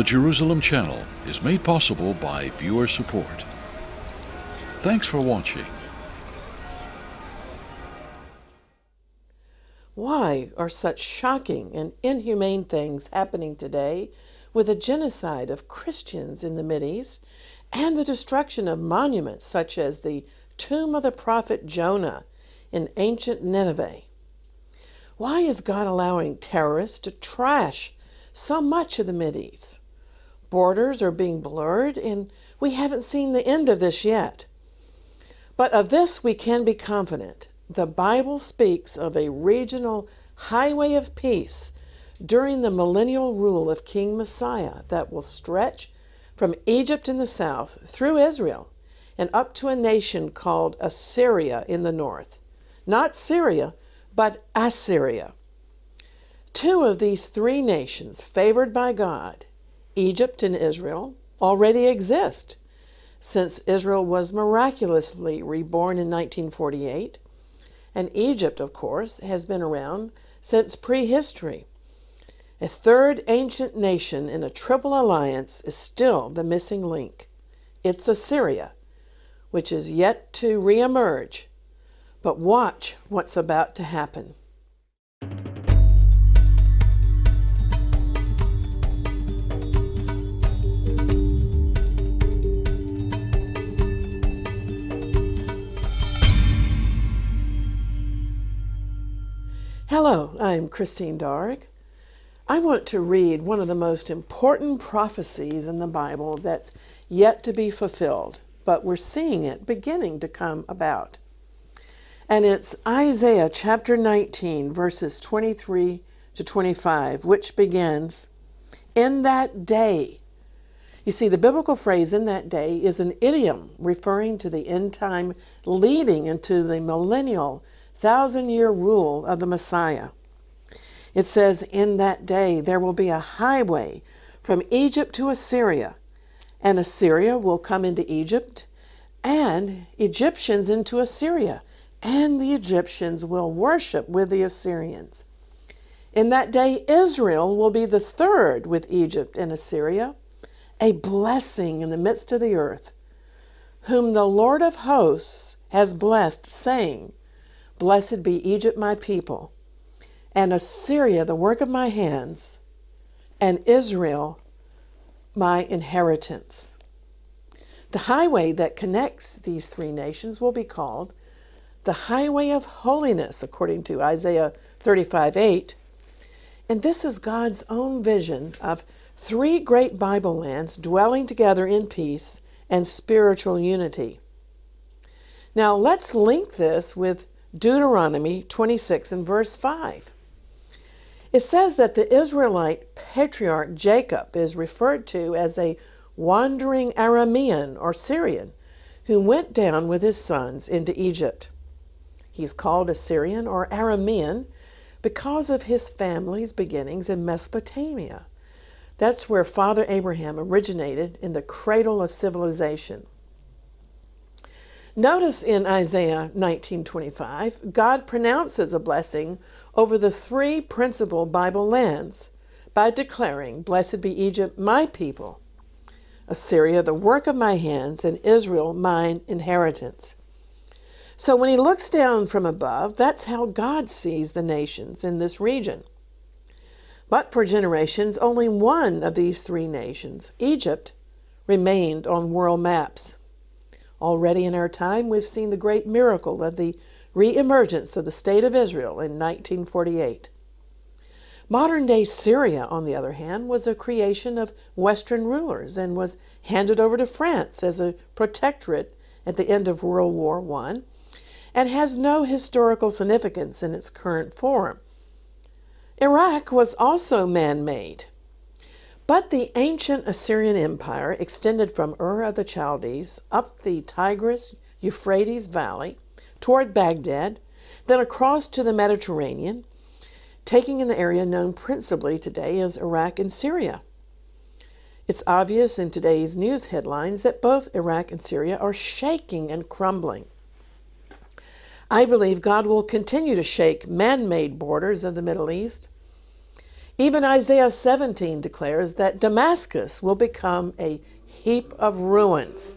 The Jerusalem Channel is made possible by viewer support. Thanks for watching. Why are such shocking and inhumane things happening today with the genocide of Christians in the Mideast and the destruction of monuments such as the tomb of the prophet Jonah in ancient Nineveh? Why is God allowing terrorists to trash so much of the Mideast? Borders are being blurred, and we haven't seen the end of this yet. But of this we can be confident. The Bible speaks of a regional highway of peace during the millennial rule of King Messiah that will stretch from Egypt in the south through Israel and up to a nation called Assyria in the north. Not Syria, but Assyria. Two of these three nations, favored by God, Egypt and Israel, already exist since Israel was miraculously reborn in 1948. And Egypt, of course, has been around since prehistory. A third ancient nation in a triple alliance is still the missing link. It's Assyria, which is yet to reemerge. But watch what's about to happen. Hello, I'm Christine Darg. I want to read one of the most important prophecies in the Bible that's yet to be fulfilled, but we're seeing it beginning to come about. And it's Isaiah chapter 19, verses 23 to 25, which begins, In that day. You see, the biblical phrase in that day is an idiom referring to the end time leading into the millennial thousand year rule of the Messiah. It says, In that day there will be a highway from Egypt to Assyria, and Assyria will come into Egypt, and Egyptians into Assyria, and the Egyptians will worship with the Assyrians. In that day, Israel will be the third with Egypt and Assyria, a blessing in the midst of the earth, whom the Lord of hosts has blessed, saying, Blessed be Egypt, my people, and Assyria, the work of my hands, and Israel, my inheritance. The highway that connects these three nations will be called the highway of holiness, according to Isaiah 35 8. And this is God's own vision of three great Bible lands dwelling together in peace and spiritual unity. Now, let's link this with Deuteronomy 26 and verse 5. It says that the Israelite patriarch Jacob is referred to as a wandering Aramean or Syrian who went down with his sons into Egypt. He's called Assyrian or Aramean because of his family's beginnings in Mesopotamia. That's where Father Abraham originated in the cradle of civilization. Notice in Isaiah 19:25, God pronounces a blessing over the three principal Bible lands by declaring, "Blessed be Egypt, my people; Assyria, the work of my hands, and Israel, mine inheritance." So when he looks down from above, that's how God sees the nations in this region. But for generations, only one of these three nations, Egypt, remained on world maps. Already in our time, we've seen the great miracle of the reemergence of the State of Israel in 1948. Modern day Syria, on the other hand, was a creation of Western rulers and was handed over to France as a protectorate at the end of World War I and has no historical significance in its current form. Iraq was also man made. But the ancient Assyrian Empire extended from Ur of the Chaldees up the Tigris Euphrates Valley toward Baghdad, then across to the Mediterranean, taking in the area known principally today as Iraq and Syria. It's obvious in today's news headlines that both Iraq and Syria are shaking and crumbling. I believe God will continue to shake man made borders of the Middle East Even Isaiah 17 declares that Damascus will become a heap of ruins.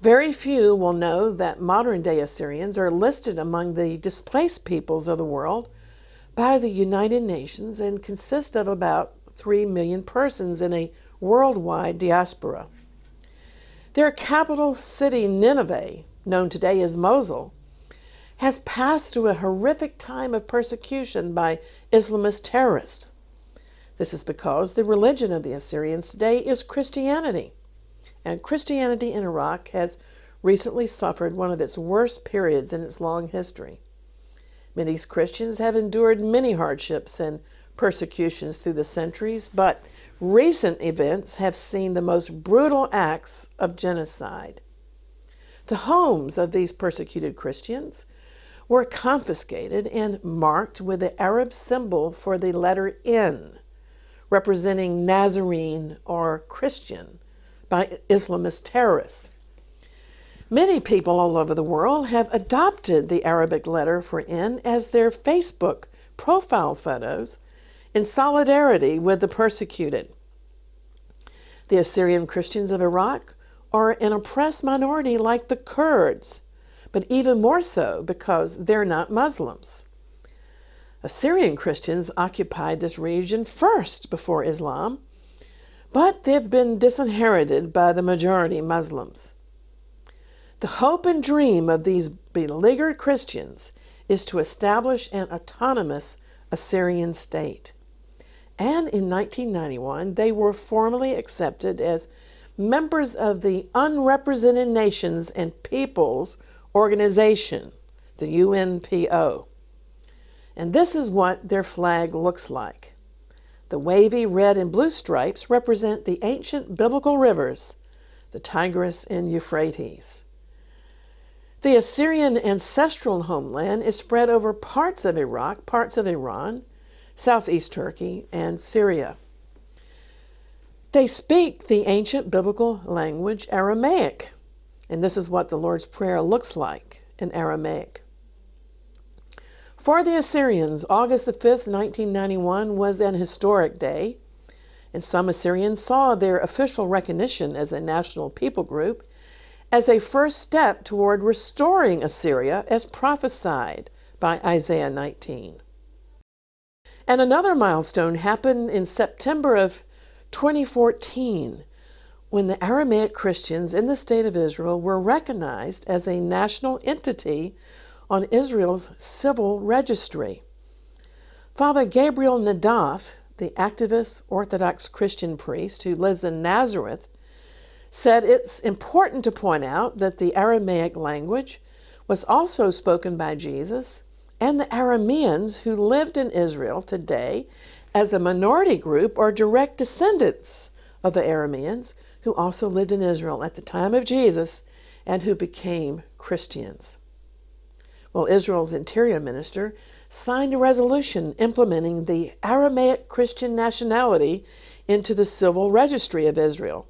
Very few will know that modern day Assyrians are listed among the displaced peoples of the world by the United Nations and consist of about 3 million persons in a worldwide diaspora. Their capital city, Nineveh, known today as Mosul, has passed through a horrific time of persecution by Islamist terrorists. This is because the religion of the Assyrians today is Christianity, and Christianity in Iraq has recently suffered one of its worst periods in its long history. Many Christians have endured many hardships and persecutions through the centuries, but recent events have seen the most brutal acts of genocide. The homes of these persecuted Christians were confiscated and marked with the Arab symbol for the letter N, representing Nazarene or Christian, by Islamist terrorists. Many people all over the world have adopted the Arabic letter for N as their Facebook profile photos in solidarity with the persecuted. The Assyrian Christians of Iraq are an oppressed minority like the Kurds but even more so because they're not Muslims. Assyrian Christians occupied this region first before Islam, but they've been disinherited by the majority Muslims. The hope and dream of these beleaguered Christians is to establish an autonomous Assyrian state. And in 1991, they were formally accepted as members of the Unrepresented Nations and Peoples organization, the UNPO. And this is what their flag looks like. The wavy red and blue stripes represent the ancient biblical rivers, the Tigris and Euphrates. The Assyrian ancestral homeland is spread over parts of Iraq, parts of Iran, southeast Turkey, and Syria. They speak the ancient biblical language Aramaic, and this is what the Lord's Prayer looks like in Aramaic. For the Assyrians, August the 5th, 1991 was an historic day, and some Assyrians saw their official recognition as a national people group as a first step toward restoring Assyria as prophesied by Isaiah 19. And another milestone happened in September of 2014 when the Aramaic Christians in the state of Israel were recognized as a national entity on Israel's civil registry. Father Gabriel Nadaf, the activist Orthodox Christian priest who lives in Nazareth, said it's important to point out that the Aramaic language was also spoken by Jesus and the Arameans who lived in Israel today as a minority group are direct descendants of the Arameans who also lived in Israel at the time of Jesus and who became Christians. Well, Israel's interior minister signed a resolution implementing the Aramaic Christian nationality into the civil registry of Israel.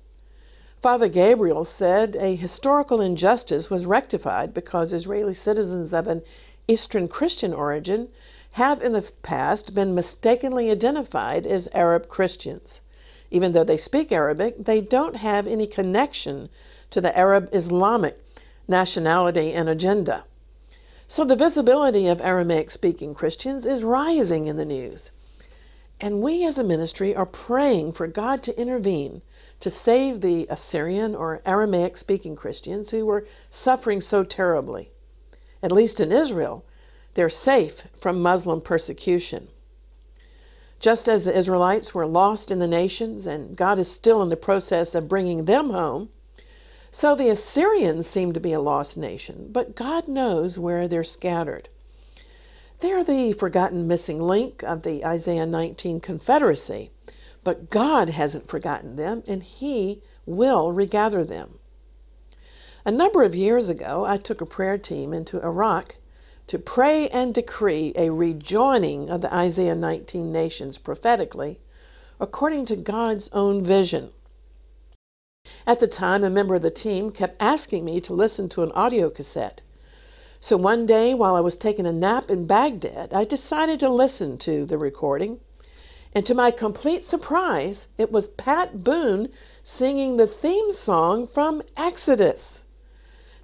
Father Gabriel said a historical injustice was rectified because Israeli citizens of an Eastern Christian origin have in the past been mistakenly identified as Arab Christians. Even though they speak Arabic, they don't have any connection to the Arab Islamic nationality and agenda. So the visibility of Aramaic speaking Christians is rising in the news. And we as a ministry are praying for God to intervene to save the Assyrian or Aramaic speaking Christians who were suffering so terribly. At least in Israel, they're safe from Muslim persecution. Just as the Israelites were lost in the nations and God is still in the process of bringing them home, so the Assyrians seem to be a lost nation, but God knows where they're scattered. They're the forgotten missing link of the Isaiah 19 confederacy, but God hasn't forgotten them and He will regather them. A number of years ago, I took a prayer team into Iraq to pray and decree a rejoining of the Isaiah 19 nations prophetically, according to God's own vision. At the time, a member of the team kept asking me to listen to an audio cassette. So one day, while I was taking a nap in Baghdad, I decided to listen to the recording. And to my complete surprise, it was Pat Boone singing the theme song from Exodus.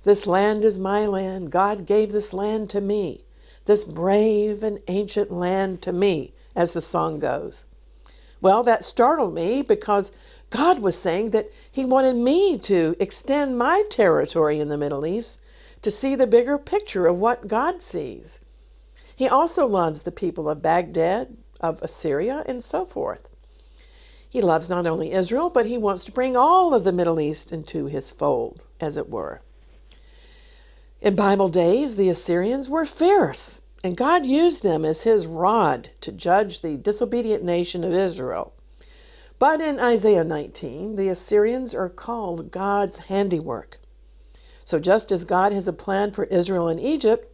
This land is my land. God gave this land to me. This brave and ancient land to me, as the song goes. Well, that startled me because God was saying that He wanted me to extend my territory in the Middle East to see the bigger picture of what God sees. He also loves the people of Baghdad, of Assyria, and so forth. He loves not only Israel, but he wants to bring all of the Middle East into his fold, as it were. In Bible days, the Assyrians were fierce, and God used them as his rod to judge the disobedient nation of Israel. But in Isaiah 19, the Assyrians are called God's handiwork. So just as God has a plan for Israel and Egypt,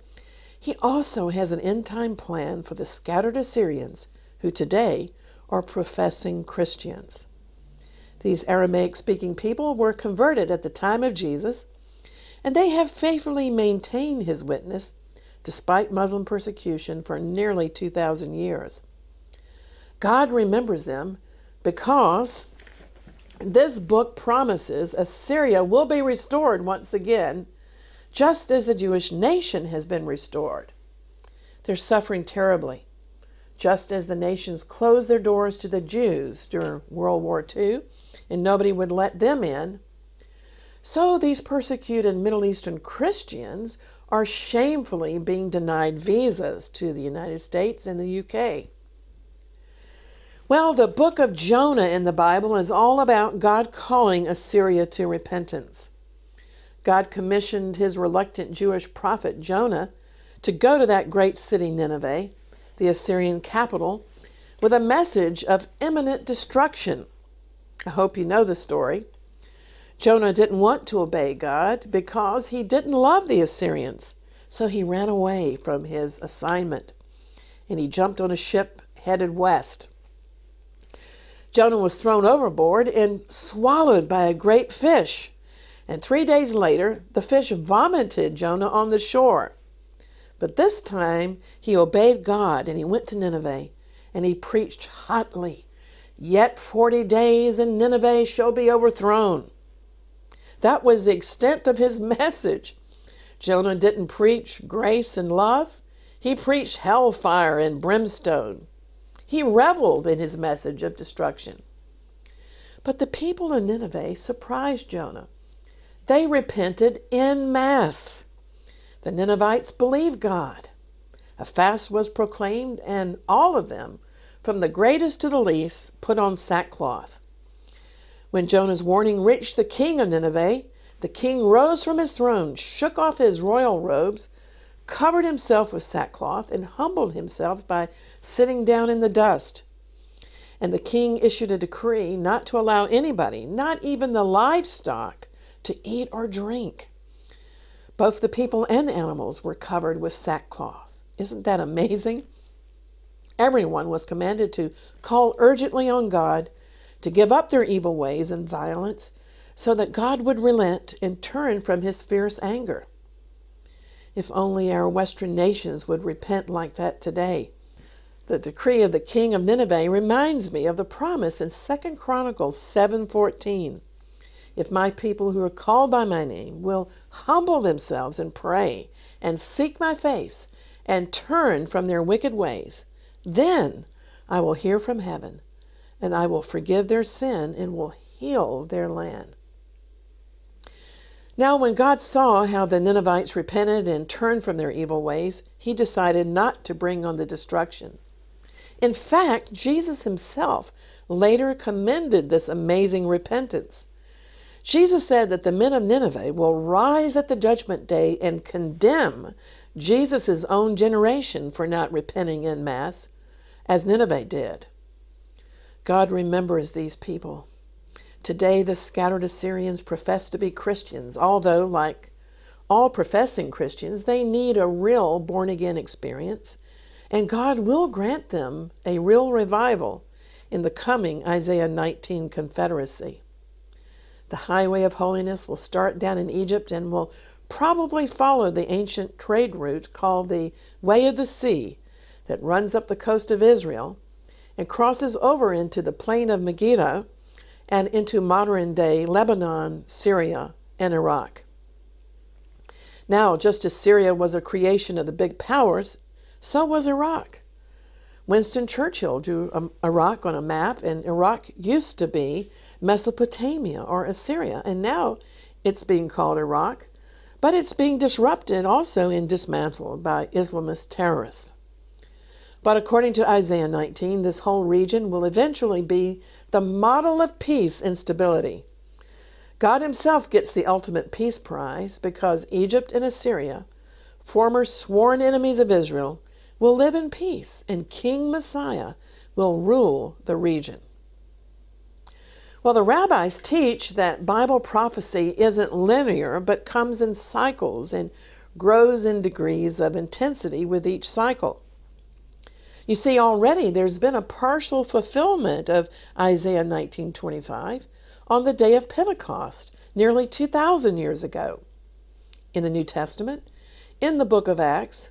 he also has an end time plan for the scattered Assyrians who today are professing Christians. These Aramaic speaking people were converted at the time of Jesus, and they have faithfully maintained his witness despite Muslim persecution for nearly 2,000 years. God remembers them because this book promises Assyria will be restored once again, just as the Jewish nation has been restored. They're suffering terribly just as the nations closed their doors to the Jews during World War II and nobody would let them in, so these persecuted Middle Eastern Christians are shamefully being denied visas to the United States and the UK. Well, the book of Jonah in the Bible is all about God calling Assyria to repentance. God commissioned his reluctant Jewish prophet Jonah to go to that great city, Nineveh, the Assyrian capital, with a message of imminent destruction. I hope you know the story. Jonah didn't want to obey God because he didn't love the Assyrians, so he ran away from his assignment and he jumped on a ship headed west. Jonah was thrown overboard and swallowed by a great fish. And three days later, the fish vomited Jonah on the shore. But this time he obeyed God and he went to Nineveh and he preached hotly, Yet forty days and Nineveh shall be overthrown. That was the extent of his message. Jonah didn't preach grace and love, he preached hellfire and brimstone. He reveled in his message of destruction. But the people of Nineveh surprised Jonah. They repented in mass. The Ninevites believed God. A fast was proclaimed, and all of them, from the greatest to the least, put on sackcloth. When Jonah's warning reached the king of Nineveh, the king rose from his throne, shook off his royal robes, covered himself with sackcloth, and humbled himself by sitting down in the dust. And the king issued a decree not to allow anybody, not even the livestock, to eat or drink. Both the people and the animals were covered with sackcloth. Isn't that amazing? Everyone was commanded to call urgently on God to give up their evil ways and violence so that God would relent and turn from his fierce anger. If only our western nations would repent like that today. The decree of the king of Nineveh reminds me of the promise in 2 Chronicles 7:14 if my people who are called by my name will humble themselves and pray and seek my face and turn from their wicked ways, then I will hear from heaven and I will forgive their sin and will heal their land. Now, when God saw how the Ninevites repented and turned from their evil ways, he decided not to bring on the destruction. In fact, Jesus himself later commended this amazing repentance. Jesus said that the men of Nineveh will rise at the judgment day and condemn Jesus' own generation for not repenting in mass, as Nineveh did. God remembers these people. Today, the scattered Assyrians profess to be Christians, although, like all professing Christians, they need a real born again experience, and God will grant them a real revival in the coming Isaiah 19 Confederacy. The highway of holiness will start down in Egypt and will probably follow the ancient trade route called the Way of the Sea that runs up the coast of Israel and crosses over into the plain of Megiddo and into modern day Lebanon, Syria, and Iraq. Now, just as Syria was a creation of the big powers, so was Iraq. Winston Churchill drew um, Iraq on a map, and Iraq used to be Mesopotamia or Assyria, and now it's being called Iraq, but it's being disrupted also and dismantled by Islamist terrorists. But according to Isaiah 19, this whole region will eventually be the model of peace and stability. God Himself gets the ultimate peace prize because Egypt and Assyria, former sworn enemies of Israel, will live in peace and King Messiah will rule the region. Well, the rabbis teach that Bible prophecy isn't linear but comes in cycles and grows in degrees of intensity with each cycle. You see, already there's been a partial fulfillment of Isaiah 19:25 on the day of Pentecost, nearly 2,000 years ago. In the New Testament, in the book of Acts,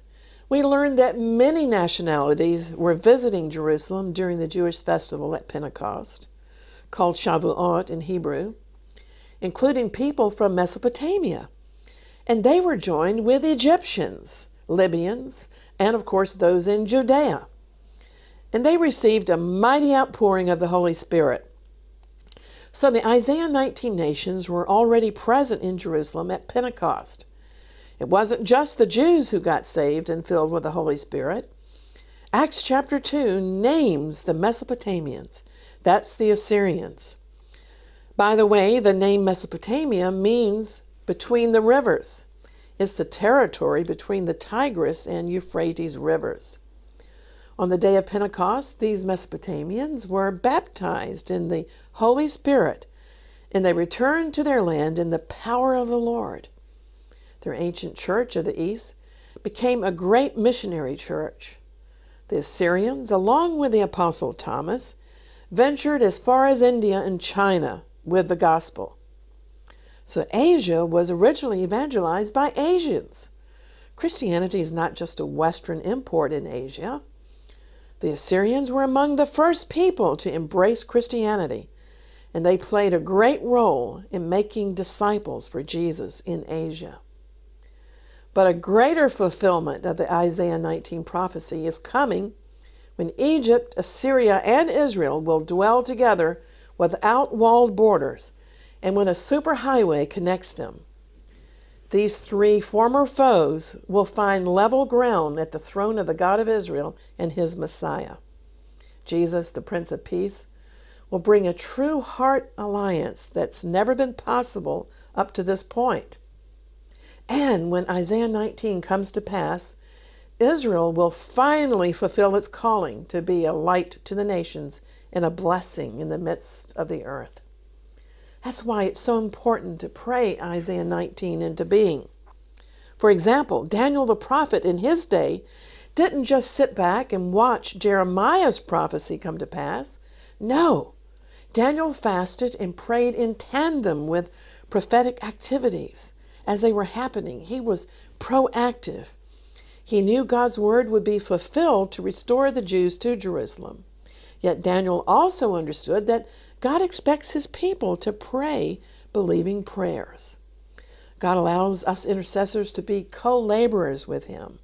we learn that many nationalities were visiting Jerusalem during the Jewish festival at Pentecost, called Shavuot in Hebrew, including people from Mesopotamia. And they were joined with Egyptians, Libyans, and of course those in Judea and they received a mighty outpouring of the Holy Spirit. So the Isaiah 19 nations were already present in Jerusalem at Pentecost. It wasn't just the Jews who got saved and filled with the Holy Spirit. Acts chapter 2 names the Mesopotamians. That's the Assyrians. By the way, the name Mesopotamia means between the rivers. It's the territory between the Tigris and Euphrates rivers. On the day of Pentecost, these Mesopotamians were baptized in the Holy Spirit, and they returned to their land in the power of the Lord. Their ancient church of the East became a great missionary church. The Assyrians, along with the Apostle Thomas, ventured as far as India and China with the gospel. So Asia was originally evangelized by Asians. Christianity is not just a Western import in Asia. The Assyrians were among the first people to embrace Christianity, and they played a great role in making disciples for Jesus in Asia. But a greater fulfillment of the Isaiah 19 prophecy is coming when Egypt, Assyria, and Israel will dwell together without walled borders and when a superhighway connects them. These three former foes will find level ground at the throne of the God of Israel and his Messiah. Jesus, the Prince of Peace, will bring a true heart alliance that's never been possible up to this point. And when Isaiah 19 comes to pass, Israel will finally fulfill its calling to be a light to the nations and a blessing in the midst of the earth. That's why it's so important to pray Isaiah 19 into being. For example, Daniel the prophet in his day didn't just sit back and watch Jeremiah's prophecy come to pass. No, Daniel fasted and prayed in tandem with prophetic activities as they were happening. He was proactive. He knew God's word would be fulfilled to restore the Jews to Jerusalem. Yet Daniel also understood that God expects his people to pray believing prayers. God allows us intercessors to be co laborers with him.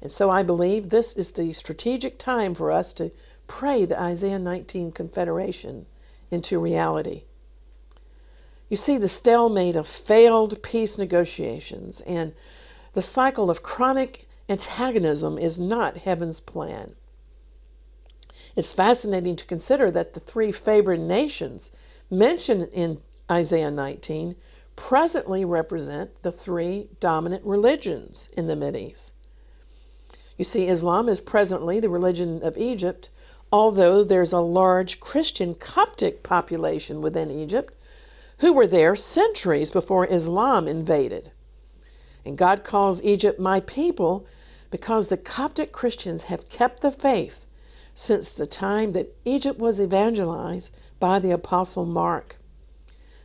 And so I believe this is the strategic time for us to pray the Isaiah 19 confederation into reality. You see, the stalemate of failed peace negotiations and the cycle of chronic antagonism is not heaven's plan. It's fascinating to consider that the three favored nations mentioned in Isaiah 19 presently represent the three dominant religions in the East. You see, Islam is presently the religion of Egypt, although there's a large Christian Coptic population within Egypt who were there centuries before Islam invaded. And God calls Egypt my people because the Coptic Christians have kept the faith since the time that Egypt was evangelized by the Apostle Mark.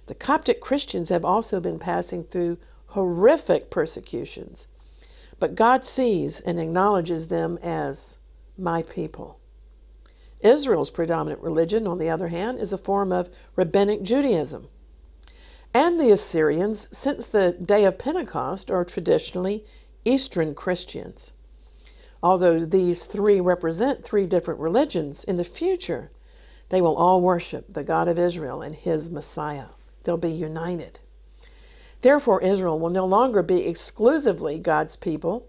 The Coptic Christians have also been passing through horrific persecutions, but God sees and acknowledges them as my people. Israel's predominant religion, on the other hand, is a form of rabbinic Judaism. And the Assyrians, since the day of Pentecost, are traditionally Eastern Christians. Although these three represent three different religions, in the future they will all worship the God of Israel and his Messiah. They'll be united. Therefore, Israel will no longer be exclusively God's people.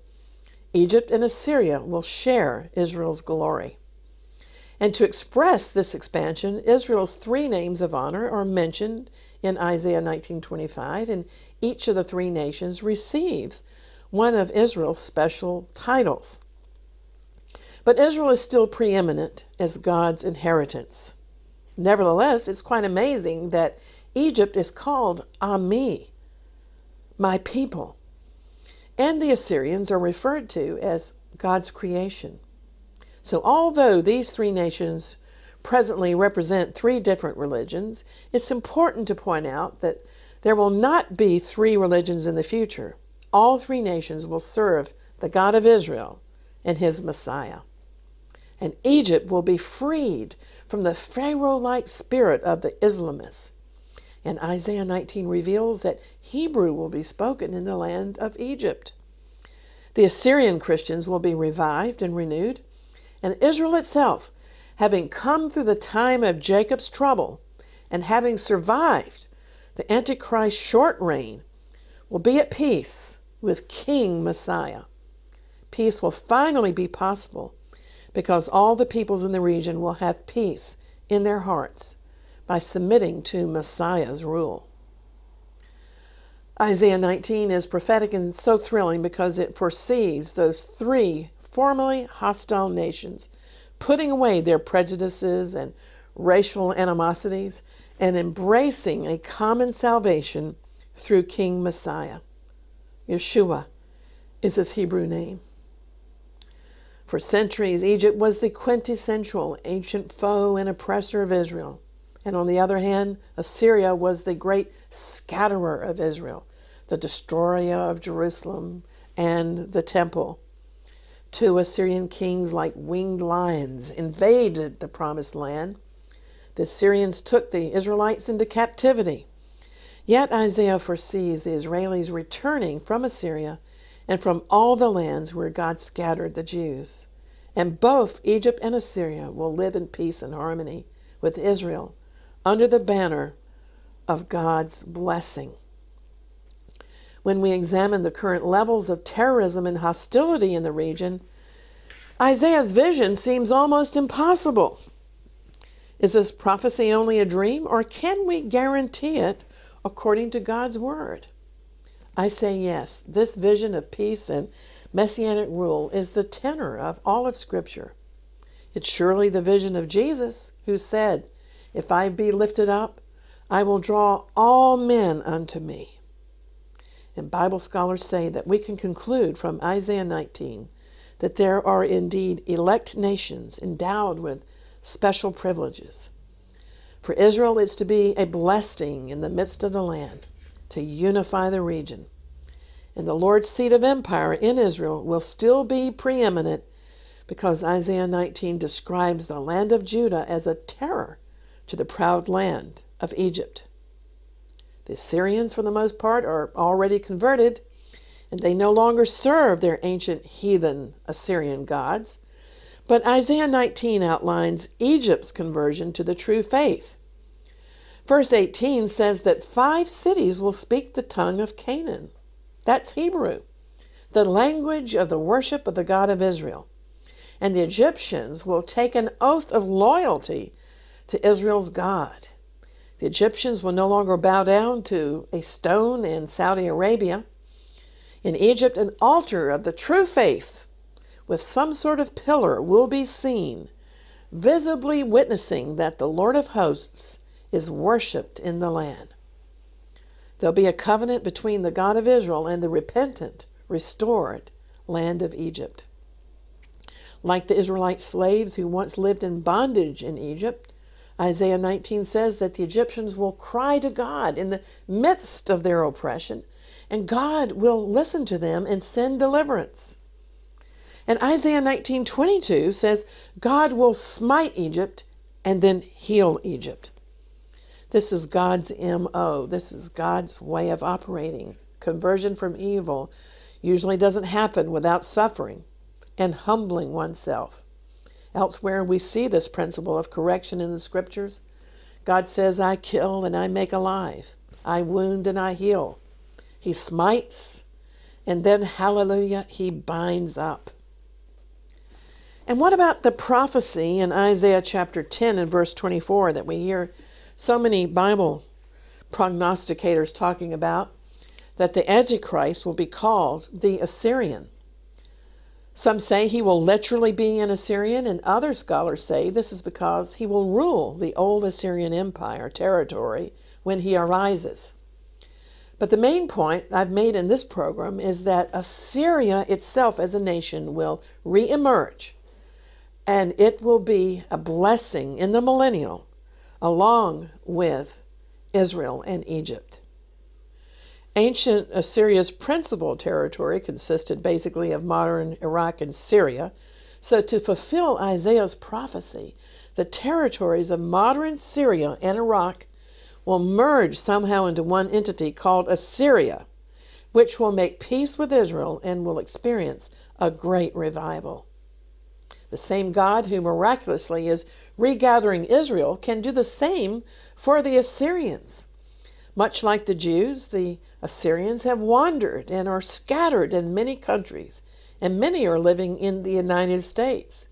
Egypt and Assyria will share Israel's glory. And to express this expansion, Israel's three names of honor are mentioned in Isaiah 19:25, and each of the three nations receives one of Israel's special titles. But Israel is still preeminent as God's inheritance. Nevertheless, it's quite amazing that Egypt is called Ami, my people. And the Assyrians are referred to as God's creation. So, although these three nations presently represent three different religions, it's important to point out that there will not be three religions in the future. All three nations will serve the God of Israel and his Messiah. And Egypt will be freed from the Pharaoh like spirit of the Islamists. And Isaiah 19 reveals that Hebrew will be spoken in the land of Egypt. The Assyrian Christians will be revived and renewed, and Israel itself, having come through the time of Jacob's trouble and having survived the Antichrist's short reign, will be at peace with King Messiah. Peace will finally be possible because all the peoples in the region will have peace in their hearts by submitting to Messiah's rule. Isaiah 19 is prophetic and so thrilling because it foresees those three formerly hostile nations putting away their prejudices and racial animosities and embracing a common salvation through King Messiah. Yeshua is his Hebrew name. For centuries, Egypt was the quintessential ancient foe and oppressor of Israel. And on the other hand, Assyria was the great scatterer of Israel, the destroyer of Jerusalem and the temple. Two Assyrian kings, like winged lions, invaded the promised land. The Assyrians took the Israelites into captivity. Yet Isaiah foresees the Israelis returning from Assyria and from all the lands where God scattered the Jews. And both Egypt and Assyria will live in peace and harmony with Israel under the banner of God's blessing. When we examine the current levels of terrorism and hostility in the region, Isaiah's vision seems almost impossible. Is this prophecy only a dream, or can we guarantee it according to God's word? I say yes, this vision of peace and messianic rule is the tenor of all of Scripture. It's surely the vision of Jesus, who said, if I be lifted up, I will draw all men unto me. And Bible scholars say that we can conclude from Isaiah 19 that there are indeed elect nations endowed with special privileges. For Israel is to be a blessing in the midst of the land, to unify the region. And the Lord's seat of empire in Israel will still be preeminent because Isaiah 19 describes the land of Judah as a terror to the proud land of Egypt. The Assyrians, for the most part, are already converted, and they no longer serve their ancient heathen Assyrian gods. But Isaiah 19 outlines Egypt's conversion to the true faith. Verse 18 says that five cities will speak the tongue of Canaan. That's Hebrew, the language of the worship of the God of Israel. And the Egyptians will take an oath of loyalty to Israel's God. The Egyptians will no longer bow down to a stone in Saudi Arabia. In Egypt, an altar of the true faith with some sort of pillar will be seen, visibly witnessing that the Lord of hosts is worshiped in the land. There'll be a covenant between the God of Israel and the repentant, restored land of Egypt. Like the Israelite slaves who once lived in bondage in Egypt, Isaiah 19 says that the Egyptians will cry to God in the midst of their oppression, and God will listen to them and send deliverance. And Isaiah 19:22 says God will smite Egypt and then heal Egypt. This is God's MO. This is God's way of operating. Conversion from evil usually doesn't happen without suffering and humbling oneself. Elsewhere, we see this principle of correction in the scriptures. God says, I kill and I make alive, I wound and I heal. He smites, and then, hallelujah, he binds up. And what about the prophecy in Isaiah chapter 10 and verse 24 that we hear so many Bible prognosticators talking about? That the Antichrist will be called the Assyrian. Some say he will literally be an Assyrian, and other scholars say this is because he will rule the old Assyrian Empire territory when he arises. But the main point I've made in this program is that Assyria itself as a nation will reemerge, and it will be a blessing in the millennial along with Israel and Egypt. Ancient Assyria's principal territory consisted basically of modern Iraq and Syria. So, to fulfill Isaiah's prophecy, the territories of modern Syria and Iraq will merge somehow into one entity called Assyria, which will make peace with Israel and will experience a great revival. The same God who miraculously is regathering Israel can do the same for the Assyrians. Much like the Jews, the Assyrians have wandered and are scattered in many countries, and many are living in the United States.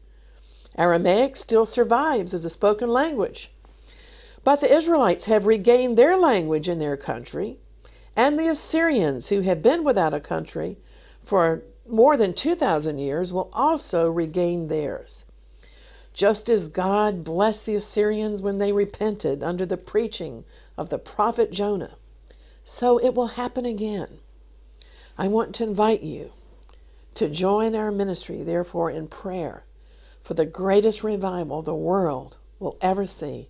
Aramaic still survives as a spoken language. But the Israelites have regained their language in their country, and the Assyrians, who have been without a country for more than 2,000 years, will also regain theirs. Just as God blessed the Assyrians when they repented under the preaching of the prophet Jonah, so it will happen again. I want to invite you to join our ministry, therefore, in prayer for the greatest revival the world will ever see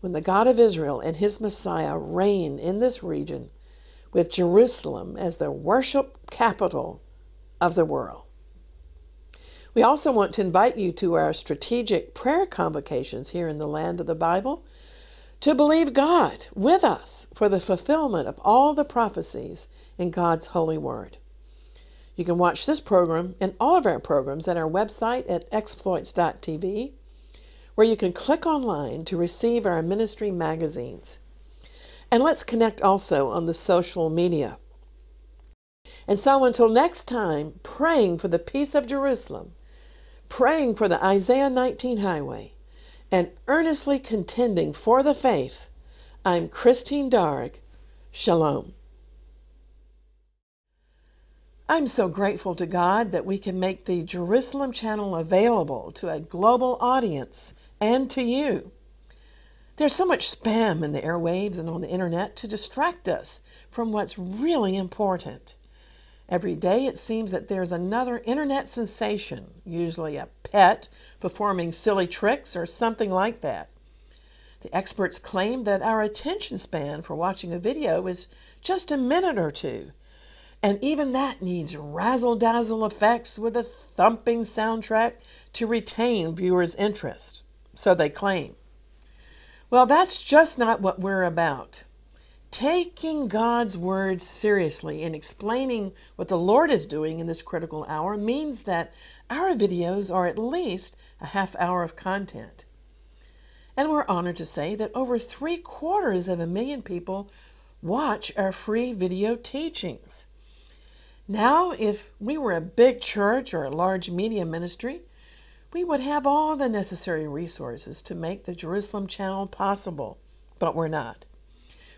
when the God of Israel and his Messiah reign in this region with Jerusalem as the worship capital of the world. We also want to invite you to our strategic prayer convocations here in the land of the Bible to believe God with us for the fulfillment of all the prophecies in God's holy word. You can watch this program and all of our programs at our website at exploits.tv, where you can click online to receive our ministry magazines. And let's connect also on the social media. And so until next time, praying for the peace of Jerusalem, praying for the Isaiah 19 highway, and earnestly contending for the faith, I'm Christine Darg. Shalom. I'm so grateful to God that we can make the Jerusalem channel available to a global audience and to you. There's so much spam in the airwaves and on the internet to distract us from what's really important. Every day it seems that there's another internet sensation, usually a pet, performing silly tricks or something like that. The experts claim that our attention span for watching a video is just a minute or two, and even that needs razzle dazzle effects with a thumping soundtrack to retain viewers' interest, so they claim. Well, that's just not what we're about. Taking God's word seriously and explaining what the Lord is doing in this critical hour means that our videos are at least a half hour of content. And we're honored to say that over three quarters of a million people watch our free video teachings. Now, if we were a big church or a large media ministry, we would have all the necessary resources to make the Jerusalem channel possible, but we're not.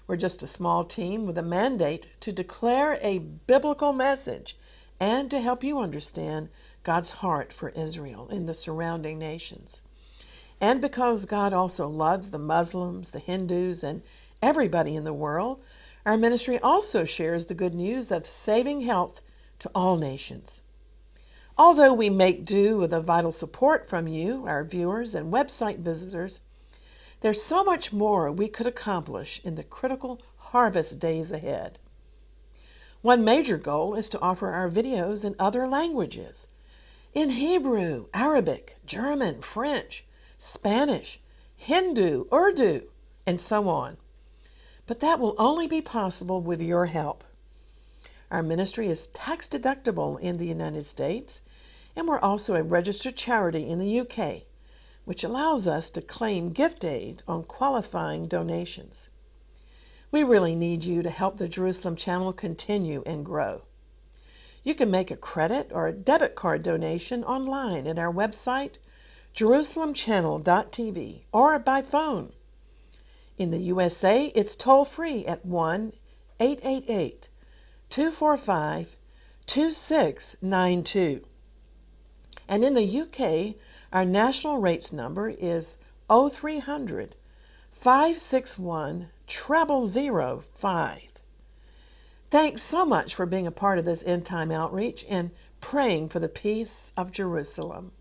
We're just a small team with a mandate to declare a biblical message and to help you understand God's heart for Israel and the surrounding nations. And because God also loves the Muslims, the Hindus, and everybody in the world, our ministry also shares the good news of saving health to all nations. Although we make do with the vital support from you, our viewers, and website visitors, there's so much more we could accomplish in the critical harvest days ahead. One major goal is to offer our videos in other languages. in Hebrew, Arabic, German, French, Spanish, Hindu, Urdu, and so on. But that will only be possible with your help. Our ministry is tax deductible in the United States, and we're also a registered charity in the UK, which allows us to claim gift aid on qualifying donations. We really need you to help the Jerusalem Channel continue and grow. You can make a credit or a debit card donation online at our website, jerusalemchannel.tv, or by phone. In the USA, it's toll free at 1 888 245 2692. And in the UK, our national rates number is 0300 561 0005. Thanks so much for being a part of this end time outreach and praying for the peace of Jerusalem.